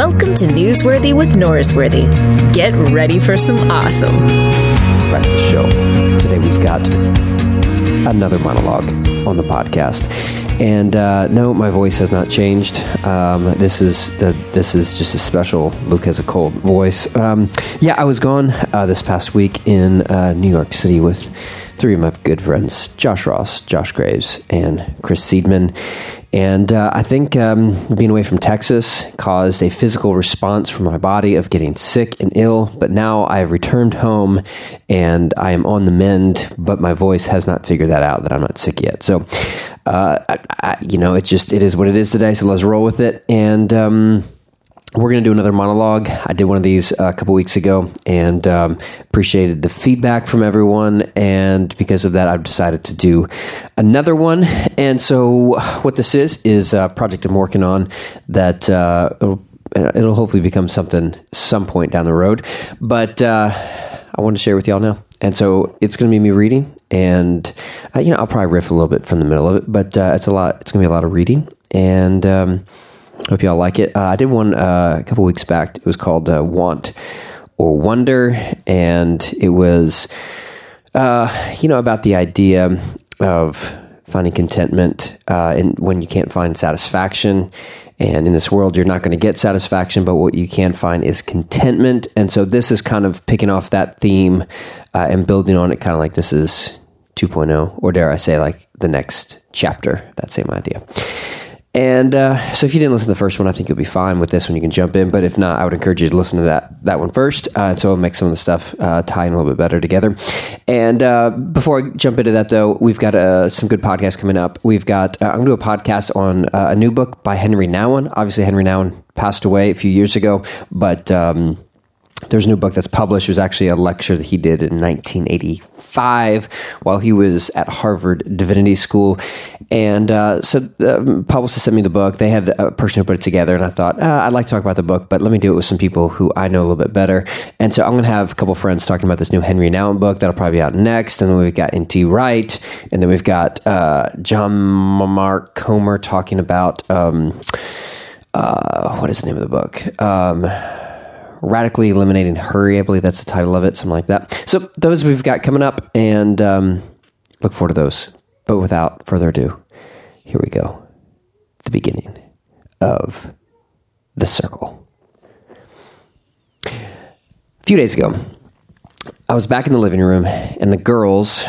Welcome to Newsworthy with Norsworthy. Get ready for some awesome. To the show. Today we've got another monologue on the podcast. And uh, no, my voice has not changed. Um, this is the this is just a special Luke has a cold voice. Um, yeah, I was gone uh, this past week in uh, New York City with three of my good friends: Josh Ross, Josh Graves, and Chris Seidman. And uh, I think um, being away from Texas caused a physical response from my body of getting sick and ill. But now I have returned home and I am on the mend, but my voice has not figured that out that I'm not sick yet. So, uh, I, I, you know, it's just, it is what it is today. So let's roll with it. And, um, we're going to do another monologue. I did one of these uh, a couple weeks ago and um, appreciated the feedback from everyone. And because of that, I've decided to do another one. And so, what this is, is a project I'm working on that uh, it'll, it'll, hopefully become something some point down the road. But uh, I want to share with y'all now. And so, it's going to be me reading. And, uh, you know, I'll probably riff a little bit from the middle of it, but uh, it's a lot, it's going to be a lot of reading. And, um, Hope y'all like it. Uh, I did one uh, a couple weeks back. It was called uh, Want or Wonder, and it was, uh, you know, about the idea of finding contentment uh, in, when you can't find satisfaction. And in this world, you're not going to get satisfaction, but what you can find is contentment. And so this is kind of picking off that theme uh, and building on it, kind of like this is 2.0, or dare I say, like the next chapter, that same idea. And uh, so, if you didn't listen to the first one, I think you'll be fine with this one. You can jump in, but if not, I would encourage you to listen to that that one first. Uh, so, it'll make some of the stuff uh, tie in a little bit better together. And uh, before I jump into that, though, we've got uh, some good podcasts coming up. We've got uh, I'm going to do a podcast on a new book by Henri Nouwen. Obviously, Henri Nouwen passed away a few years ago, but um, there's a new book that's published. It was actually a lecture that he did in 1985 while he was at Harvard Divinity School. And uh, so the publicist sent me the book. They had a person who put it together, and I thought, uh, I'd like to talk about the book, but let me do it with some people who I know a little bit better. And so I'm going to have a couple friends talking about this new Henri Nouwen book that'll probably be out next. And then we've got N.T. Wright, and then we've got uh, John Mark Comer talking about um, uh, what is the name of the book? Um, Radically Eliminating Hurry. I believe that's the title of it, something like that. So those we've got coming up, and um, look forward to those. But without further ado, here we go. The beginning of The Circle. A few days ago, I was back in the living room, and the girls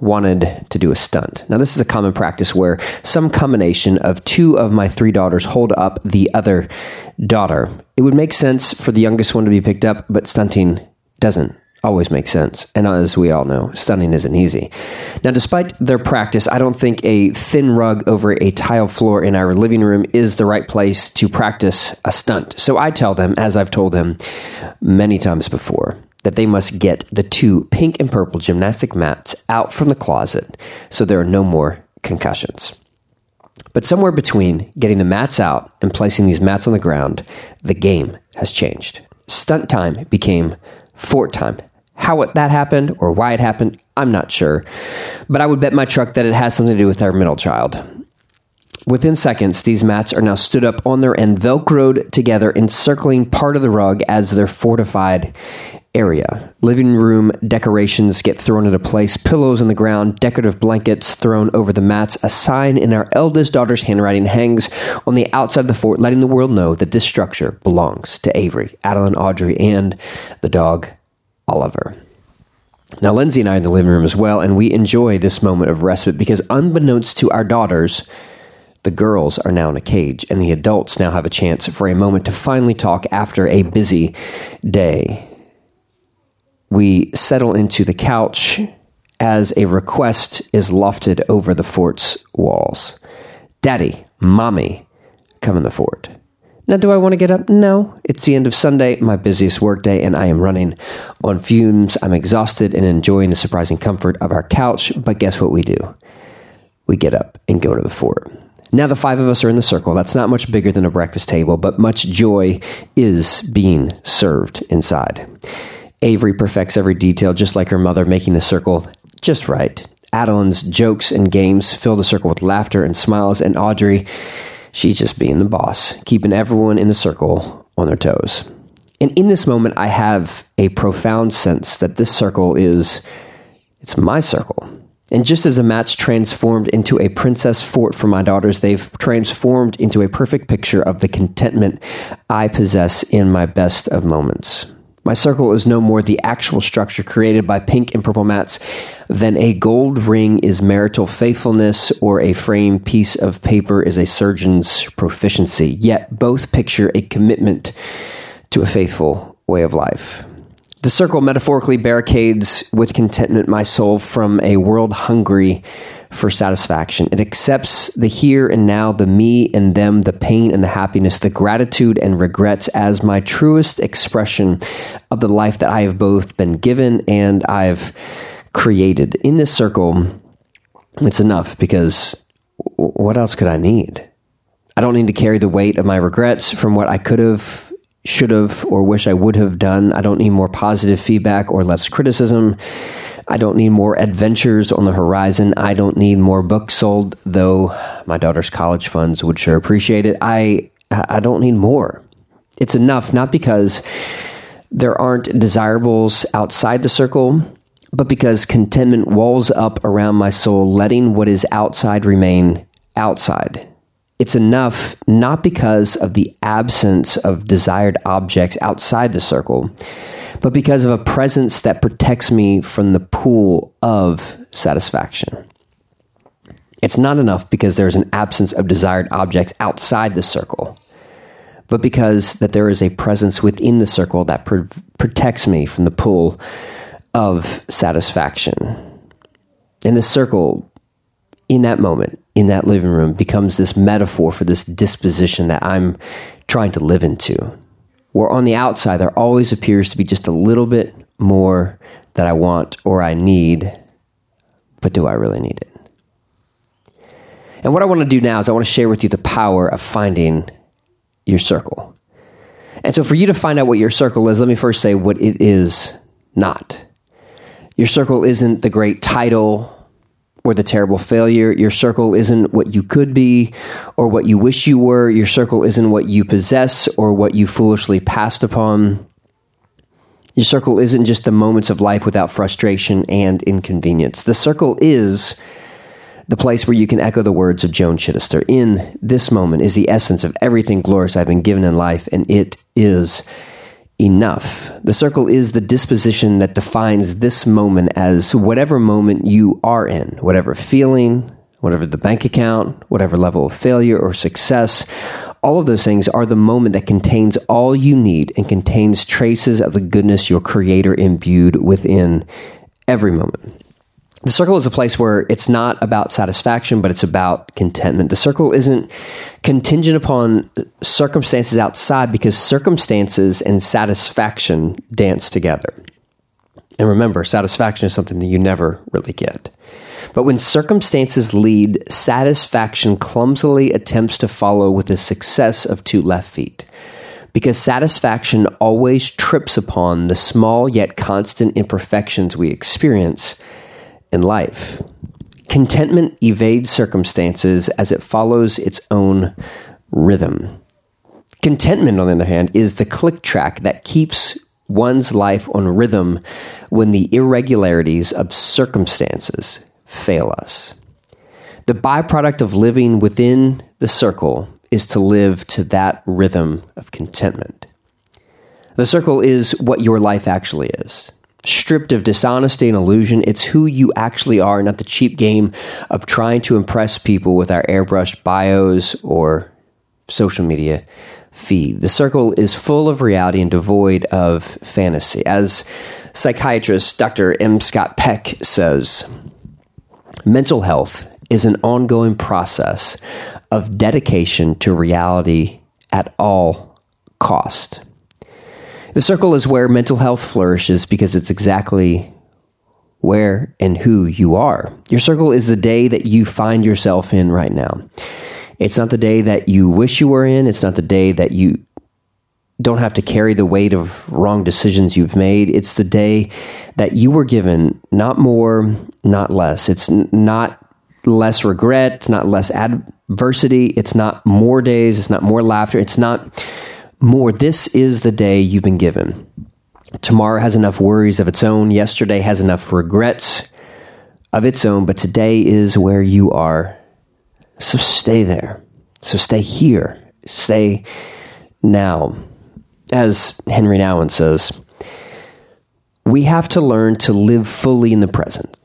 wanted to do a stunt. Now, this is a common practice where some combination of two of my three daughters hold up the other daughter. It would make sense for the youngest one to be picked up, but stunting doesn't always make sense. And as we all know, stunning isn't easy. Now, despite their practice, I don't think a thin rug over a tile floor in our living room is the right place to practice a stunt. So I tell them, as I've told them many times before, that they must get the two pink and purple gymnastic mats out from the closet so there are no more concussions. But somewhere between getting the mats out and placing these mats on the ground, the game has changed. Stunt time became fort time. How that happened or why it happened, I'm not sure. But I would bet my truck that it has something to do with our middle child. Within seconds, these mats are now stood up on their end, velcroed together, encircling part of the rug as they're fortified area. Living room decorations get thrown into place, pillows on the ground, decorative blankets thrown over the mats. A sign in our eldest daughter's handwriting hangs on the outside of the fort, letting the world know that this structure belongs to Avery, Adeline, Audrey, and the dog, Oliver. Now, Lindsay and I are in the living room as well, and we enjoy this moment of respite because, unbeknownst to our daughters, the girls are now in a cage, and the adults now have a chance for a moment to finally talk after a busy day we settle into the couch as a request is lofted over the fort's walls. Daddy, Mommy, come in the fort. Now, do I want to get up? No. It's the end of Sunday, my busiest workday, and I am running on fumes. I'm exhausted and enjoying the surprising comfort of our couch, but guess what we do? We get up and go to the fort. Now, the five of us are in the circle. That's not much bigger than a breakfast table, but much joy is being served inside. Avery perfects every detail, just like her mother, making the circle just right. Adeline's jokes and games fill the circle with laughter and smiles, and Audrey, she's just being the boss, keeping everyone in the circle on their toes. And in this moment, I have a profound sense that this circle is, it's my circle. And just as a match transformed into a princess fort for my daughters, they've transformed into a perfect picture of the contentment I possess in my best of moments. My circle is no more the actual structure created by pink and purple mats than a gold ring is marital faithfulness or a framed piece of paper is a surgeon's proficiency. Yet both picture a commitment to a faithful way of life. The circle metaphorically barricades with contentment my soul from a world hungry for satisfaction. It accepts the here and now, the me and them, the pain and the happiness, the gratitude and regrets as my truest expression of the life that I have both been given and I've created. In this circle, it's enough because what else could I need? I don't need to carry the weight of my regrets from what I could have, should have, or wish I would have done. I don't need more positive feedback or less criticism. I don't need more adventures on the horizon. I don't need more books sold, though my daughter's college funds would sure appreciate it. I I don't need more. It's enough not because there aren't desirables outside the circle, but because contentment walls up around my soul, letting what is outside remain outside. It's enough not because of the absence of desired objects outside the circle, but because of a presence that protects me from the pool of satisfaction. It's not enough because there's an absence of desired objects outside the circle, but because that there is a presence within the circle that pr- protects me from the pool of satisfaction. And the circle in that moment, in that living room, becomes this metaphor for this disposition that I'm trying to live into where on the outside there always appears to be just a little bit more that I want or I need, but do I really need it? And what I want to do now is I want to share with you the power of finding your circle. And so, for you to find out what your circle is, let me first say what it is not. Your circle isn't the great title or the terrible failure. Your circle isn't what you could be or what you wish you were. Your circle isn't what you possess or what you foolishly passed upon. Your circle isn't just the moments of life without frustration and inconvenience. The circle is the place where you can echo the words of Joan Chittister. In this moment is the essence of everything glorious I've been given in life, and it is enough. The circle is the disposition that defines this moment as whatever moment you are in, whatever feeling, whatever the bank account, whatever level of failure or success. All of those things are the moment that contains all you need and contains traces of the goodness your creator imbued within every moment. The circle is a place where it's not about satisfaction, but it's about contentment. The circle isn't contingent upon circumstances outside because circumstances and satisfaction dance together. And remember, satisfaction is something that you never really get. But when circumstances lead, satisfaction clumsily attempts to follow with the success of two left feet. Because satisfaction always trips upon the small yet constant imperfections we experience in life. Contentment evades circumstances as it follows its own rhythm. Contentment, on the other hand, is the click track that keeps one's life on rhythm when the irregularities of circumstances fail us. The byproduct of living within the circle is to live to that rhythm of contentment. The circle is what your life actually is stripped of dishonesty and illusion. It's who you actually are, not the cheap game of trying to impress people with our airbrushed bios or social media feed. The circle is full of reality and devoid of fantasy. As psychiatrist Dr. M. Scott Peck says, mental health is an ongoing process of dedication to reality at all cost. The circle is where mental health flourishes because it's exactly where and who you are. Your circle is the day that you find yourself in right now. It's not the day that you wish you were in. It's not the day that you don't have to carry the weight of wrong decisions you've made. It's the day that you were given, not more, not less. It's not less regret. It's not less adversity. It's not more days. It's not more laughter. It's not more. This is the day you've been given. Tomorrow has enough worries of its own. Yesterday has enough regrets of its own, but today is where you are. So stay there. So stay here. Stay now. As Henri Nouwen says, we have to learn to live fully in the present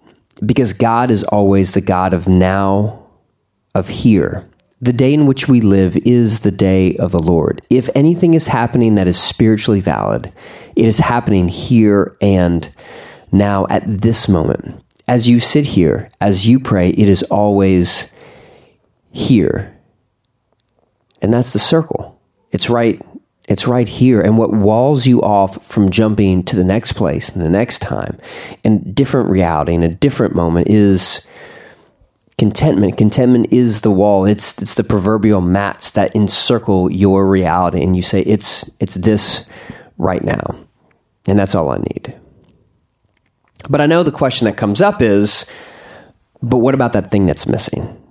because God is always the God of now, of here. The day in which we live is the day of the Lord. If anything is happening that is spiritually valid, it is happening here and now at this moment. As you sit here, as you pray, it is always here. And that's the circle. It's right it's right here. And what walls you off from jumping to the next place and the next time and different reality in a different moment is contentment. Contentment is the wall. It's it's the proverbial mats that encircle your reality and you say it's it's this right now. And that's all I need. But I know the question that comes up is but what about that thing that's missing?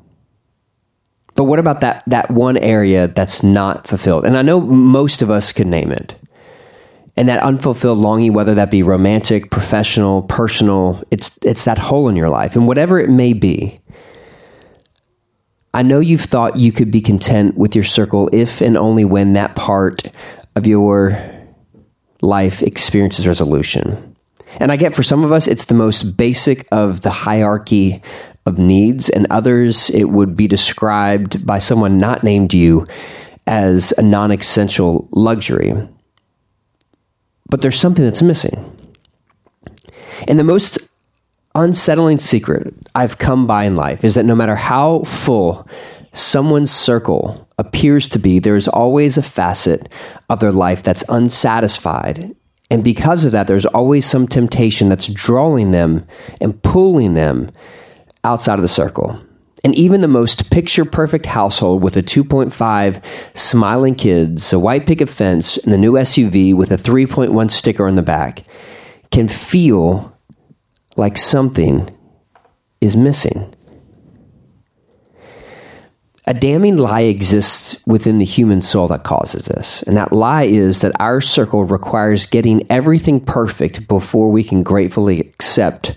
But what about that that one area that's not fulfilled? And I know most of us can name it. And that unfulfilled longing, whether that be romantic, professional, personal, it's it's that hole in your life. And whatever it may be, I know you've thought you could be content with your circle if and only when that part of your life experiences resolution. And I get for some of us, it's the most basic of the hierarchy of needs, and others it would be described by someone not named you as a non essential luxury. But there's something that's missing. And the most unsettling secret I've come by in life is that no matter how full someone's circle appears to be, there is always a facet of their life that's unsatisfied. And because of that, there's always some temptation that's drawing them and pulling them outside of the circle. And even the most picture perfect household with a 2.5 smiling kids, a white picket fence, and the new SUV with a 3.1 sticker on the back can feel like something is missing. A damning lie exists within the human soul that causes this. And that lie is that our circle requires getting everything perfect before we can gratefully accept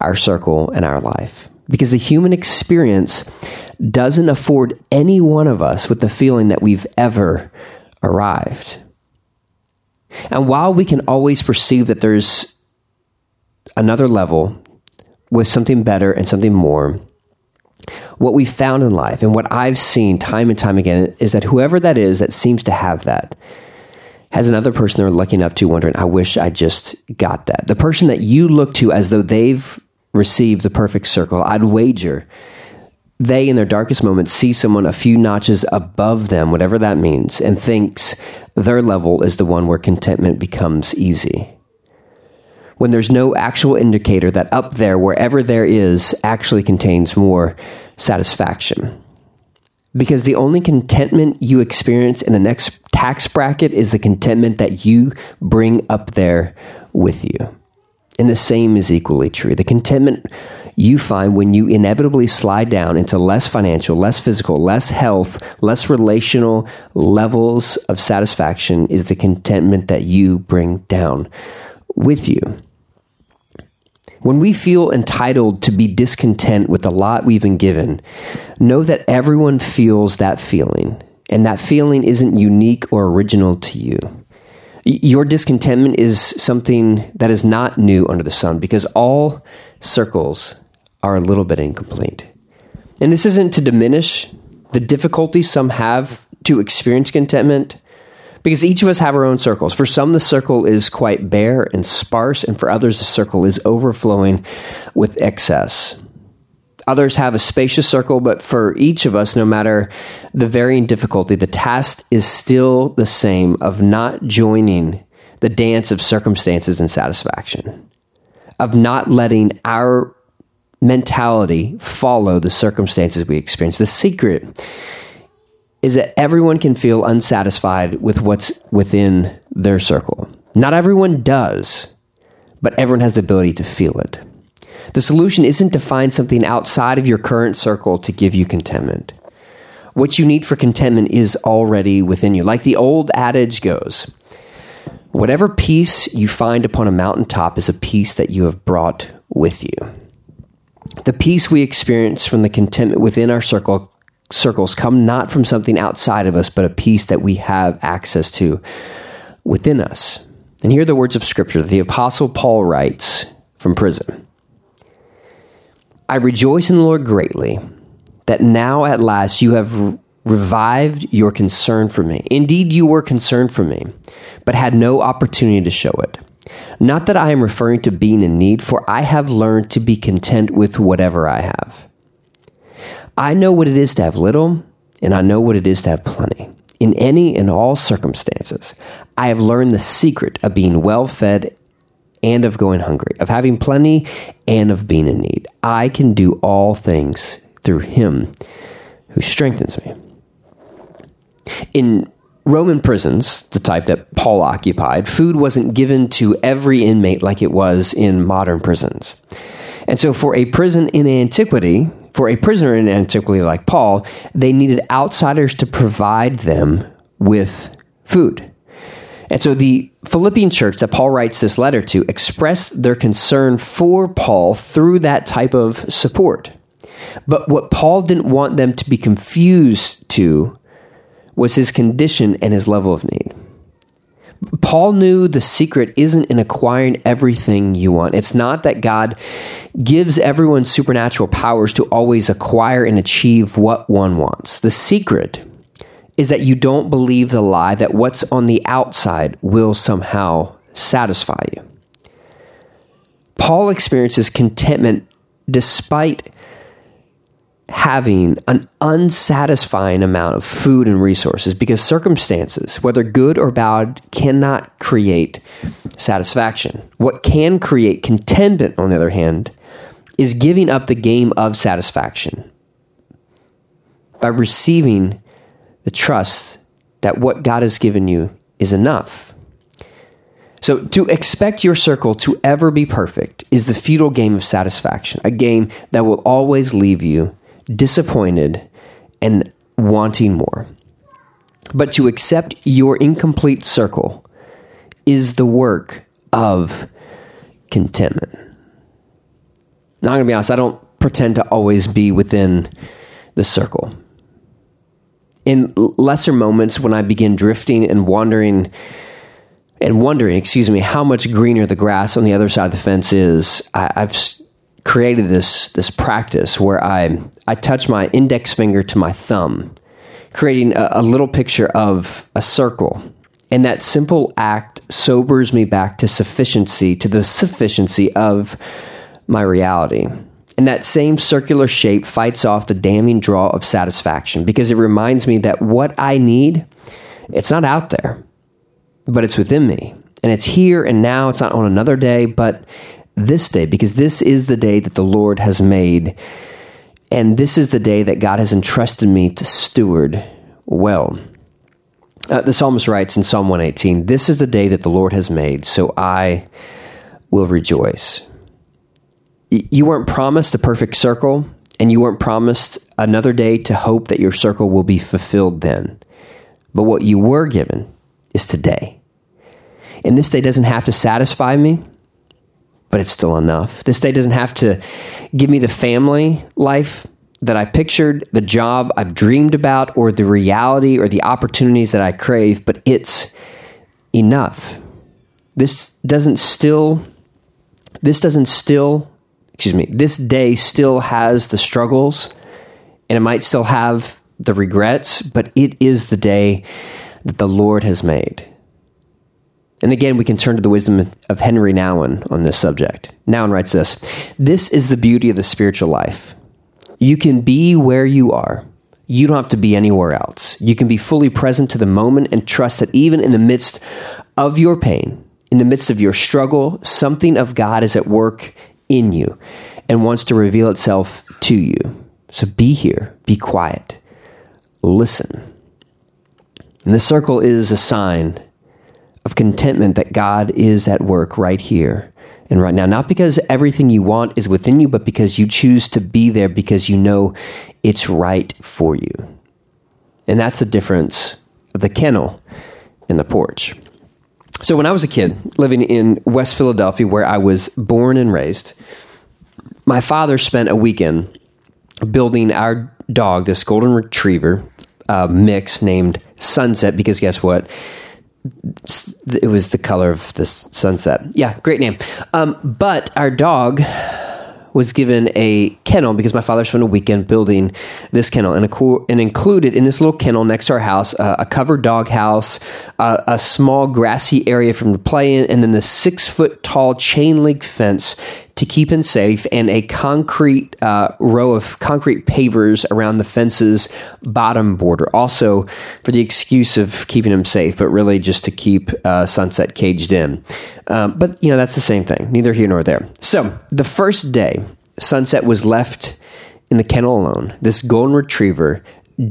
our circle and our life. Because the human experience doesn't afford any one of us with the feeling that we've ever arrived. And while we can always perceive that there's another level with something better and something more, what we found in life and what I've seen time and time again is that whoever that is that seems to have that has another person they're looking up to wondering, I wish I just got that. The person that you look to as though they've received the perfect circle, I'd wager they in their darkest moments see someone a few notches above them, whatever that means, and thinks their level is the one where contentment becomes easy when there's no actual indicator that up there, wherever there is, actually contains more satisfaction. Because the only contentment you experience in the next tax bracket is the contentment that you bring up there with you. And the same is equally true. The contentment you find when you inevitably slide down into less financial, less physical, less health, less relational levels of satisfaction is the contentment that you bring down with you. When we feel entitled to be discontent with the lot we've been given, know that everyone feels that feeling, and that feeling isn't unique or original to you. Your discontentment is something that is not new under the sun because all circles are a little bit incomplete. And this isn't to diminish the difficulty some have to experience contentment, because each of us have our own circles. For some, the circle is quite bare and sparse, and for others, the circle is overflowing with excess. Others have a spacious circle, but for each of us, no matter the varying difficulty, the task is still the same of not joining the dance of circumstances and satisfaction, of not letting our mentality follow the circumstances we experience. The secret is that everyone can feel unsatisfied with what's within their circle. Not everyone does, but everyone has the ability to feel it. The solution isn't to find something outside of your current circle to give you contentment. What you need for contentment is already within you. Like the old adage goes, whatever peace you find upon a mountaintop is a peace that you have brought with you. The peace we experience from the contentment within our circle circles come not from something outside of us, but a peace that we have access to within us. And here are the words of Scripture that the Apostle Paul writes from prison I rejoice in the Lord greatly that now at last you have revived your concern for me. Indeed, you were concerned for me, but had no opportunity to show it. Not that I am referring to being in need, for I have learned to be content with whatever I have. I know what it is to have little, and I know what it is to have plenty. In any and all circumstances, I have learned the secret of being well fed and of going hungry, of having plenty and of being in need. I can do all things through him who strengthens me. In Roman prisons, the type that Paul occupied, food wasn't given to every inmate like it was in modern prisons. And so, for a prison in antiquity, for a prisoner in antiquity like Paul, they needed outsiders to provide them with food. And so the Philippian church that Paul writes this letter to expressed their concern for Paul through that type of support. But what Paul didn't want them to be confused to was his condition and his level of need. Paul knew the secret isn't in acquiring everything you want. It's not that God gives everyone supernatural powers to always acquire and achieve what one wants. The secret is that you don't believe the lie that what's on the outside will somehow satisfy you. Paul experiences contentment despite having an unsatisfying amount of food and resources because circumstances, whether good or bad, cannot create satisfaction. What can create contentment, on the other hand, is giving up the game of satisfaction by receiving the trust that what God has given you is enough. So, to expect your circle to ever be perfect is the futile game of satisfaction, a game that will always leave you disappointed and wanting more. But to accept your incomplete circle is the work of contentment. Now, I'm going to be honest, I don't pretend to always be within the circle in lesser moments when I begin drifting and wandering and wondering, excuse me, how much greener the grass on the other side of the fence is, I, have created this this practice where I I touch my index finger to my thumb, creating a, a little picture of a circle. And that simple act sobers me back to sufficiency, to the sufficiency of my reality. And that same circular shape fights off the damning draw of satisfaction because it reminds me that what I need, it's not out there, but it's within me. And it's here and now. It's not on another day, but this day, because this is the day that the Lord has made. And this is the day that God has entrusted me to steward well. Uh, the psalmist writes in Psalm 118 This is the day that the Lord has made, so I will rejoice you weren't promised a perfect circle and you weren't promised another day to hope that your circle will be fulfilled then. But what you were given is today. And this day doesn't have to satisfy me, but it's still enough. This day doesn't have to give me the family life that I pictured, the job I've dreamed about, or the reality or the opportunities that I crave, but it's enough. This doesn't still this doesn't still excuse me, this day still has the struggles and it might still have the regrets, but it is the day that the Lord has made. And again, we can turn to the wisdom of Henri Nouwen on this subject. Nouwen writes this This is the beauty of the spiritual life. You can be where you are. You don't have to be anywhere else. You can be fully present to the moment and trust that even in the midst of your pain, in the midst of your struggle, something of God is at work in you and wants to reveal itself to you. So be here, be quiet, listen. And the circle is a sign of contentment that God is at work right here and right now. Not because everything you want is within you, but because you choose to be there because you know it's right for you. And that's the difference of the kennel and the porch. So when I was a kid living in West Philadelphia, where I was born and raised, my father spent a weekend building our dog, this golden retriever uh, mix named Sunset, because guess what? It was the color of the sunset. Yeah, great name. Um, but our dog was given a kennel because my father spent a weekend building this kennel and, a, and included in this little kennel next to our house uh, a covered dog house, uh, a small grassy area for him to play in, and then the six foot tall chain link fence to keep him safe, and a concrete uh, row of concrete pavers around the fence's bottom border. Also, for the excuse of keeping him safe, but really just to keep uh, Sunset caged in. Um, but, you know, that's the same thing, neither here nor there. So, the first day, Sunset was left in the kennel alone. This golden retriever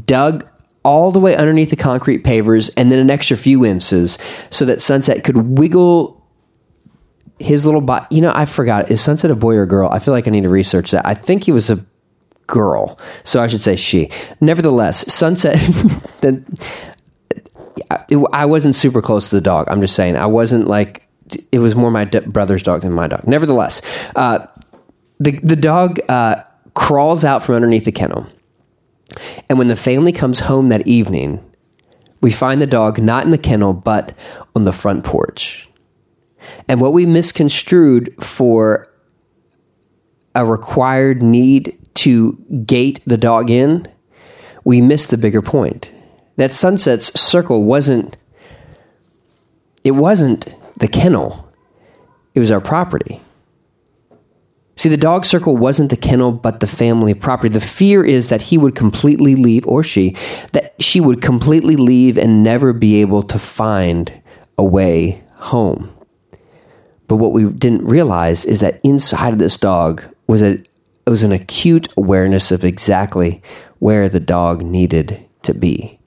dug all the way underneath the concrete pavers and then an extra few inches so that Sunset could wiggle his little body. You know, I forgot. Is Sunset a boy or a girl? I feel like I need to research that. I think he was a girl, so I should say she. Nevertheless, Sunset. the, I wasn't super close to the dog. I'm just saying. I wasn't like. It was more my brother's dog than my dog. Nevertheless, uh, the the dog uh, crawls out from underneath the kennel, and when the family comes home that evening, we find the dog not in the kennel but on the front porch. And what we misconstrued for a required need to gate the dog in, we missed the bigger point. That Sunset's circle wasn't it wasn't the kennel. It was our property. See, the dog circle wasn't the kennel, but the family property. The fear is that he would completely leave, or she, that she would completely leave and never be able to find a way home. But what we didn't realize is that inside of this dog was a it was an acute awareness of exactly where the dog needed to be.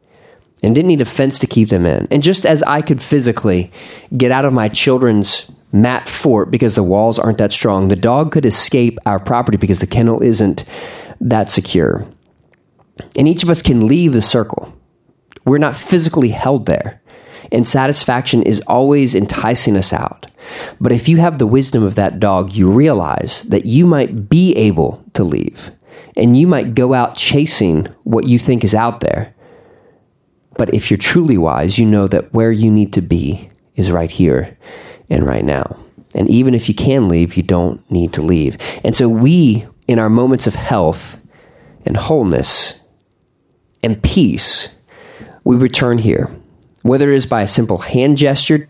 And didn't need a fence to keep them in. And just as I could physically get out of my children's mat fort because the walls aren't that strong, the dog could escape our property because the kennel isn't that secure. And each of us can leave the circle. We're not physically held there and satisfaction is always enticing us out. But if you have the wisdom of that dog, you realize that you might be able to leave and you might go out chasing what you think is out there. But if you're truly wise, you know that where you need to be is right here and right now. And even if you can leave, you don't need to leave. And so we, in our moments of health and wholeness and peace, we return here whether it is by a simple hand gesture,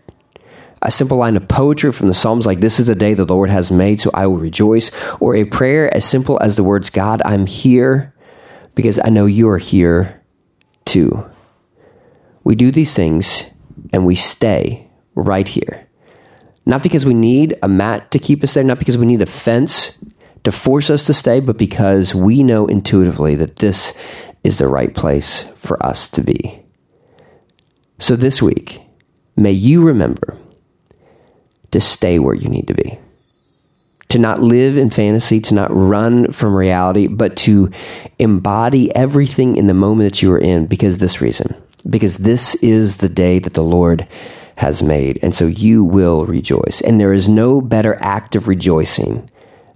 a simple line of poetry from the Psalms like, This is the day the Lord has made, so I will rejoice, or a prayer as simple as the words, God, I'm here because I know you are here too. We do these things and we stay right here. Not because we need a mat to keep us there, not because we need a fence to force us to stay, but because we know intuitively that this is the right place for us to be. So this week, may you remember to stay where you need to be. To not live in fantasy, to not run from reality, but to embody everything in the moment that you are in because this reason. Because this is the day that the Lord has made. And so you will rejoice. And there is no better act of rejoicing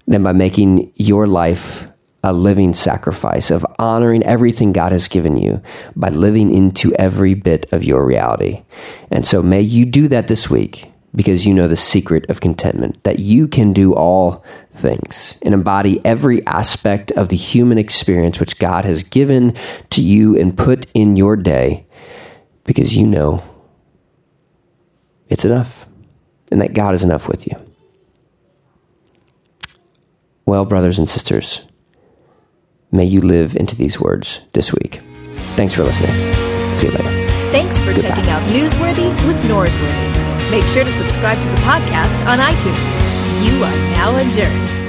than by making your life a living sacrifice of honoring everything God has given you by living into every bit of your reality. And so may you do that this week because you know the secret of contentment, that you can do all things and embody every aspect of the human experience which God has given to you and put in your day because you know it's enough and that God is enough with you. Well, brothers and sisters, May you live into these words this week. Thanks for listening. See you later. Thanks for Goodbye. checking out Newsworthy with Norsworthy. Make sure to subscribe to the podcast on iTunes. You are now adjourned.